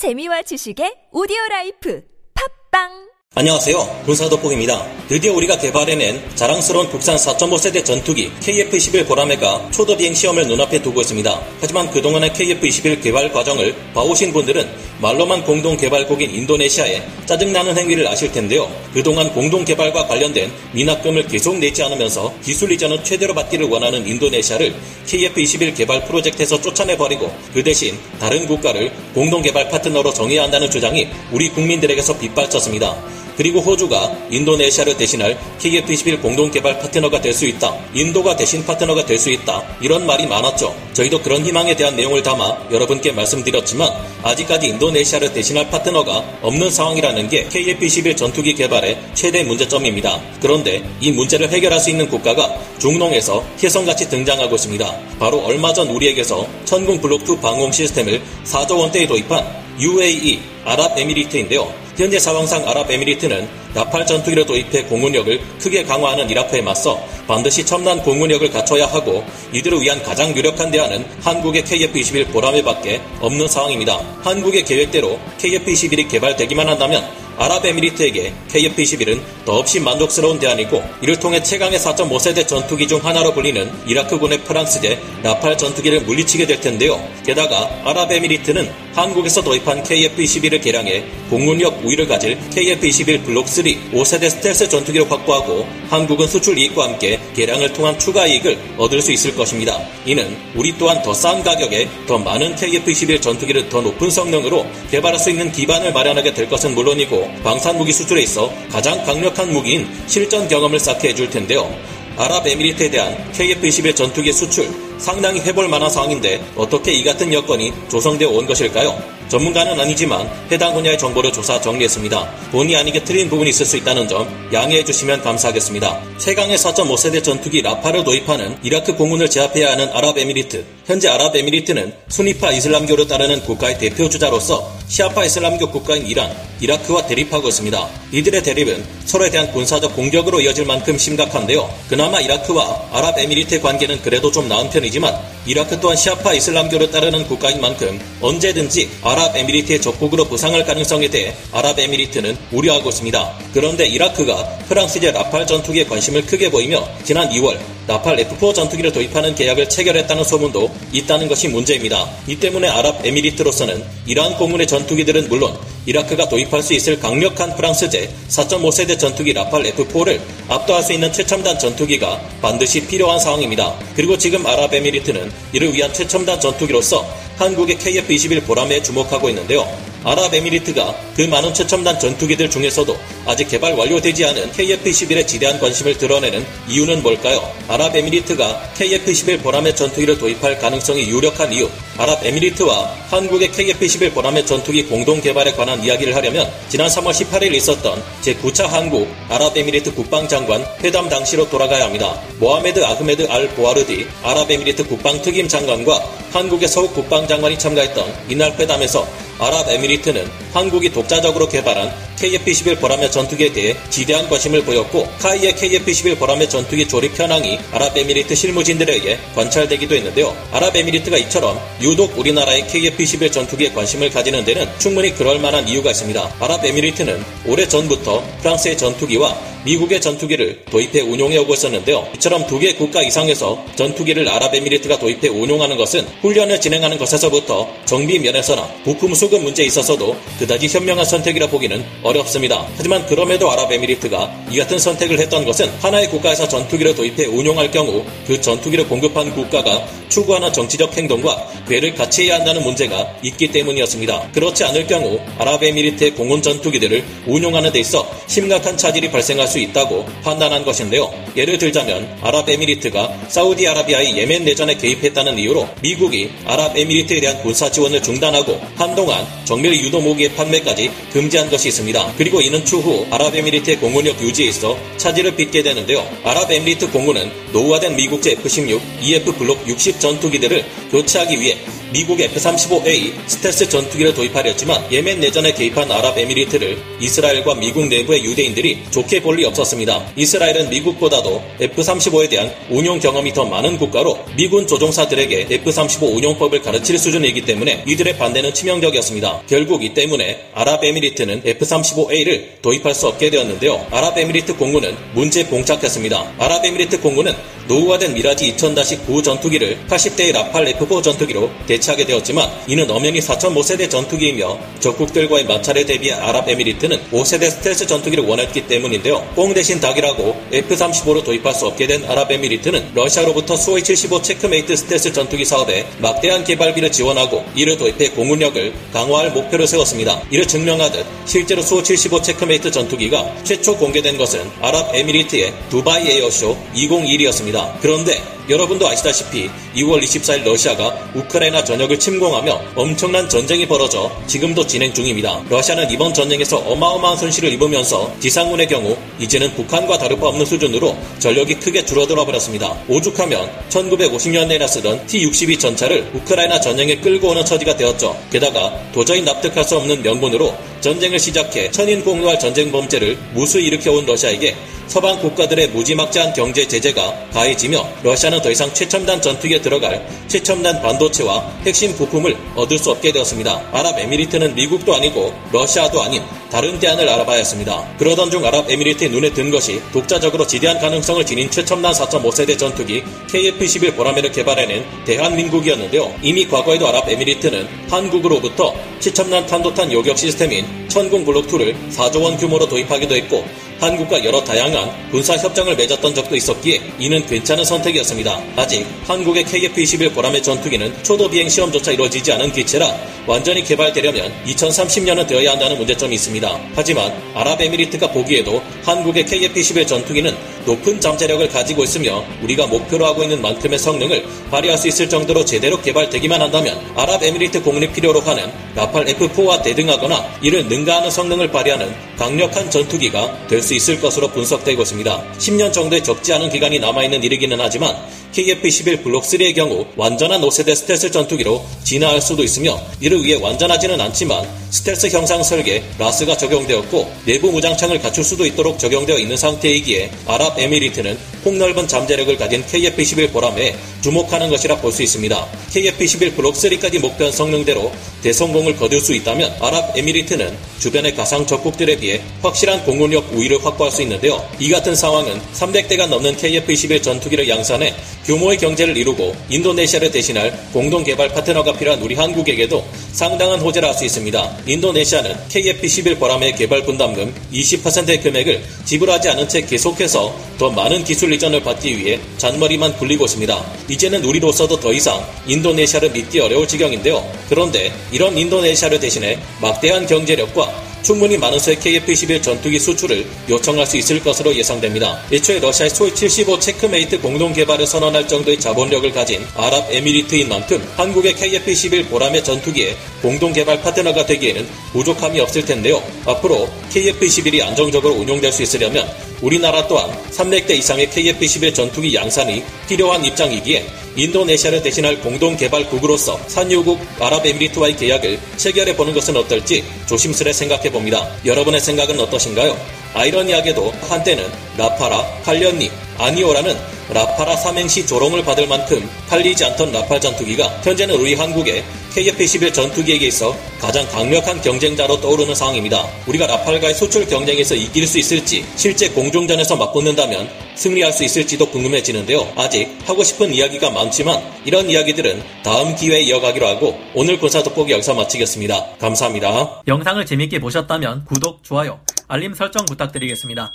재미와 지식의 오디오 라이프 팟빵 안녕하세요. 군사도폭입니다. 드디어 우리가 개발해낸 자랑스러운 국산 4.5세대 전투기 KF-21 보라매가 초도 비행 시험을 눈앞에 두고 있습니다. 하지만 그동안의 KF-21 개발 과정을 봐오신 분들은 말로만 공동 개발국인 인도네시아에 짜증나는 행위를 아실 텐데요. 그동안 공동 개발과 관련된 미납금을 계속 내지 않으면서 기술 이전은 최대로 받기를 원하는 인도네시아를 KF-21 개발 프로젝트에서 쫓아내버리고 그 대신 다른 국가를 공동 개발 파트너로 정해야 한다는 주장이 우리 국민들에게서 빗발쳤습니다. 그리고 호주가 인도네시아를 대신할 KF-21 공동개발 파트너가 될 수 있다. 인도가 대신 파트너가 될 수 있다. 이런 말이 많았죠. 저희도 그런 희망에 대한 내용을 담아 여러분께 말씀드렸지만 아직까지 인도네시아를 대신할 파트너가 없는 상황이라는 게 KF-21 전투기 개발의 최대 문제점입니다. 그런데 이 문제를 해결할 수 있는 국가가 중농에서 희성같이 등장하고 있습니다. 바로 얼마 전 우리에게서 천궁 블록2 방공 시스템을 4조 원대에 도입한 UAE 아랍에미리트인데요. 현재 상황상 아랍에미리트는 나팔 전투기를 도입해 공군력을 크게 강화하는 이라크에 맞서 반드시 첨단 공군력을 갖춰야 하고 이들을 위한 가장 유력한 대안은 한국의 KF-21 보라매밖에 없는 상황입니다. 한국의 계획대로 KF-21이 개발되기만 한다면 아랍에미리트에게 KF-21은 더없이 만족스러운 대안이고 이를 통해 최강의 4.5세대 전투기 중 하나로 불리는 이라크군의 프랑스제 라팔 전투기를 물리치게 될 텐데요. 게다가 아랍에미리트는 한국에서 도입한 KF-21을 개량해 공군력 우위를 가질 KF-21 블록 3 5세대 스텔스 전투기를 확보하고 한국은 수출 이익과 함께 개량을 통한 추가 이익을 얻을 수 있을 것입니다. 이는 우리 또한 더 싼 가격에 더 많은 KF-21 전투기를 더 높은 성능으로 개발할 수 있는 기반을 마련하게 될 것은 물론이고 방산무기 수출에 있어 가장 강력한 무기인 실전 경험을 쌓게 해줄 텐데요. 아랍에미리트에 대한 KF-21 전투기 수출 상당히 해볼 만한 상황인데 어떻게 이 같은 여건이 조성되어 온 것일까요? 전문가는 아니지만 해당 분야의 정보를 조사 정리했습니다. 본의 아니게 틀린 부분이 있을 수 있다는 점 양해해 주시면 감사하겠습니다. 최강의 4.5세대 전투기 라파를 도입하는 이라크 공군을 제압해야 하는 아랍에미리트. 현재 아랍에미리트는 순위파 이슬람교를 따르는 국가의 대표 주자로서 시아파 이슬람교 국가인 이란, 이라크와 대립하고 있습니다. 이들의 대립은 서로에 대한 군사적 공격으로 이어질 만큼 심각한데요. 그나마 이라크와 아랍에미리트의 관계는 그래도 좀 나은 편이지만 이라크 또한 시아파 이슬람교를 따르는 국가인 만큼 언제든지 아랍 에미리트의 적국으로 부상할 가능성에 대해 아랍에미리트는 우려하고 있습니다. 그런데 이라크가 프랑스제 라팔 전투기에 관심을 크게 보이며 지난 2월 나팔 F4 전투기를 도입하는 계약을 체결했다는 소문도 있다는 것이 문제입니다. 이 때문에 아랍에미리트로서는 이러한 공군의 전투기들은 물론 이라크가 도입할 수 있을 강력한 프랑스제 4.5세대 전투기 라팔 F4를 압도할 수 있는 최첨단 전투기가 반드시 필요한 상황입니다. 그리고 지금 아랍에미리트는 이를 위한 최첨단 전투기로서 한국의 KF-21 보람에 주목하고 있는데요. 아랍에미리트가 그 많은 최첨단 전투기들 중에서도 아직 개발 완료되지 않은 KF-21에 지대한 관심을 드러내는 이유는 뭘까요? 아랍에미리트가 KF-21 보람의 전투기를 도입할 가능성이 유력한 이유. 아랍에미리트와 한국의 KF-21 보람의 전투기 공동 개발에 관한 이야기를 하려면 지난 3월 18일 있었던 제9차 한국 아랍에미리트 국방장관 회담 당시로 돌아가야 합니다. 모하메드 아흐메드 알 보아르디 아랍에미리트 국방특임 장관과 한국의 서욱 국방장관이 참가했던 이날 회담에서 아랍에미리트는 한국이 독자적으로 개발한 KF-21 보라매 전투기에 대해 지대한 관심을 보였고 카이의 KF-21 보라매 전투기 조립 현황이 아랍에미리트 실무진들에게 관찰되기도 했는데요. 아랍에미리트가 이처럼 유독 우리나라의 KF-21 전투기에 관심을 가지는 데는 충분히 그럴 만한 이유가 있습니다. 아랍에미리트는 오래 전부터 프랑스의 전투기와 미국의 전투기를 도입해 운용해 오고 있었는데요. 이처럼 두 개 국가 이상에서 전투기를 아랍에미리트가 도입해 운용하는 것은 훈련을 진행하는 것에서부터 정비 면에서나 부품 수급 문제에 있어서도 그다지 현명한 선택이라 보기는 어렵습니다. 하지만 그럼에도 아랍에미리트가 이 같은 선택을 했던 것은 하나의 국가에서 전투기를 도입해 운용할 경우 그 전투기를 공급한 국가가 추구하는 정치적 행동과 괴를 같이 해야 한다는 문제가 있기 때문이었습니다. 그렇지 않을 경우 아랍에미리트의 공군 전투기들을 운용하는 데 있어 심각한 차질이 발생할 수 있다고 판단한 것인데요. 예를 들자면 아랍에미리트가 사우디아라비아의 예멘 내전에 개입했다는 이유로 미국이 아랍에미리트에 대한 군사 지원을 중단하고 한동안 정밀 유도 무기의 판매까지 금지한 것이 있습니다. 그리고 이는 추후 아랍에미리트의 공군력 유지에 있어 차질을 빚게 되는데요. 아랍에미리트 공군은 노후화된 미국제 F-16, EF 블록 60 전투기들을 교체하기 위해 미국 F-35A 스텔스 전투기를 도입하려 했지만 예멘 내전에 개입한 아랍에미리트를 이스라엘과 미국 내부의 유대인들이 좋게 볼 리 없었습니다. 이스라엘은 미국보다도 F-35에 대한 운용 경험이 더 많은 국가로 미군 조종사들에게 F-35 운용법을 가르칠 수준이기 때문에 이들의 반대는 치명적이었습니다. 결국 이 때문에 아랍에미리트는 F-35A를 도입할 수 없게 되었는데요. 아랍에미리트 공군은 문제 봉착했습니다. 아랍에미리트 공군은 노후화된 미라지 2000-9 전투기를 80대의 라팔 F4 전투기로 대체하게 되었지만 이는 엄연히 4.5세대 전투기이며 적국들과의 마찰에 대비해 아랍에미리트는 5세대 스텔스 전투기를 원했기 때문인데요. 꿩 대신 닭이라고 F-35로 도입할 수 없게 된 아랍에미리트는 러시아로부터 수호이 75 체크메이트 스텔스 전투기 사업에 막대한 개발비를 지원하고 이를 도입해 공군력을 강화할 목표를 세웠습니다. 이를 증명하듯 실제로 수호이 75 체크메이트 전투기가 최초 공개된 것은 아랍에미리트의 두바이 에어쇼 2021이었습니다. 그런데 여러분도 아시다시피 2월 24일 러시아가 우크라이나 전역을 침공하며 엄청난 전쟁이 벌어져 지금도 진행 중입니다. 러시아는 이번 전쟁에서 어마어마한 손실을 입으면서 지상군의 경우 이제는 북한과 다를 바 없는 수준으로 전력이 크게 줄어들어 버렸습니다. 오죽하면 1950년대나 쓰던 T-62 전차를 우크라이나 전쟁에 끌고 오는 처지가 되었죠. 게다가 도저히 납득할 수 없는 명분으로 전쟁을 시작해 천인 공유할 전쟁 범죄를 무수히 일으켜온 러시아에게 서방 국가들의 무지막지한 경제 제재가 가해지며 러시아는 더 이상 최첨단 전투기에 들어갈 최첨단 반도체와 핵심 부품을 얻을 수 없게 되었습니다. 아랍에미리트는 미국도 아니고 러시아도 아닌 다른 대안을 알아봐야 했습니다. 그러던 중 아랍에미리트의 눈에 든 것이 독자적으로 지대한 가능성을 지닌 최첨단 4.5세대 전투기 KF-11 보라매를 개발해낸 대한민국이었는데요. 이미 과거에도 아랍에미리트는 한국으로부터 최첨단 탄도탄 요격 시스템인 천궁 블록2를 4조 원 규모로 도입하기도 했고 한국과 여러 다양한 군사 협정을 맺었던 적도 있었기에 이는 괜찮은 선택이었습니다. 아직 한국의 KF-21 보라매 전투기는 초도 비행 시험조차 이루어지지 않은 기체라 완전히 개발되려면 2030년은 되어야 한다는 문제점이 있습니다. 하지만 아랍에미리트가 보기에도 한국의 KF-21 전투기는 높은 잠재력을 가지고 있으며 우리가 목표로 하고 있는 만큼의 성능을 발휘할 수 있을 정도로 제대로 개발되기만 한다면 아랍에미리트 공립 필요로 하는 라팔 F4와 대등하거나 이를 능가하는 성능을 발휘하는 강력한 전투기가 될 수 있을 것으로 분석되고 있습니다. 10년 정도의 적지 않은 기간이 남아있는 일이기는 하지만 KF-21 블록 3의 경우 완전한 5세대 스텔스 전투기로 진화할 수도 있으며 이를 위해 완전하지는 않지만 스텔스 형상 설계 라스가 적용되었고 내부 무장창을 갖출 수도 있도록 적용되어 있는 상태이기에 아랍에미리트는 폭넓은 잠재력을 가진 KF-21 보라매에 주목하는 것이라 볼 수 있습니다. KF-21 블록 3까지 목표한 성능대로 대성공을 거둘 수 있다면 아랍에미리트는 주변의 가상 적국들에 비해 확실한 공군력 우위를 확보할 수 있는데요. 이 같은 상황은 300대가 넘는 KF-21 전투기를 양산해 규모의 경제를 이루고 인도네시아를 대신할 공동 개발 파트너가 필요한 우리 한국에게도 상당한 호재라 할 수 있습니다. 인도네시아는 KF-21 보라매의 개발 분담금 20%의 금액을 지불하지 않은 채 계속해서 더 많은 기술 이전을 받기 위해 잔머리만 굴리고 있습니다. 이제는 우리로서도 더 이상 인도네시아를 믿기 어려울 지경인데요. 그런데 이런 인도네시아를 대신해 막대한 경제력과 충분히 많은 수의 KF-21 전투기 수출을 요청할 수 있을 것으로 예상됩니다. 애초에 러시아의 수호이 75 체크메이트 공동 개발을 선언할 정도의 자본력을 가진 아랍에미리트인 만큼 한국의 KF-21 보라매 전투기에 공동 개발 파트너가 되기에는 부족함이 없을 텐데요. 앞으로 KF-21이 안정적으로 운용될 수 있으려면 우리나라 또한 300대 이상의 KF-21 전투기 양산이 필요한 입장이기에 인도네시아를 대신할 공동 개발국으로서 산유국 아랍에미리트와의 계약을 체결해 보는 것은 어떨지 조심스레 생각해 봅니다. 여러분의 생각은 어떠신가요? 아이러니하게도 한때는 라파라, 칼련니, 아니오라는 라파라 삼행시 조롱을 받을 만큼 팔리지 않던 라팔 전투기가 현재는 우리 한국의 KF-11 전투기에게 있어 가장 강력한 경쟁자로 떠오르는 상황입니다. 우리가 라팔과의 수출 경쟁에서 이길 수 있을지 실제 공중전에서 맞붙는다면 승리할 수 있을지도 궁금해지는데요. 아직 하고 싶은 이야기가 많지만 이런 이야기들은 다음 기회에 이어가기로 하고 오늘 군사 돋보기 여기서 마치겠습니다. 감사합니다. 영상을 재밌게 보셨다면 구독, 좋아요, 알림 설정 부탁드리겠습니다.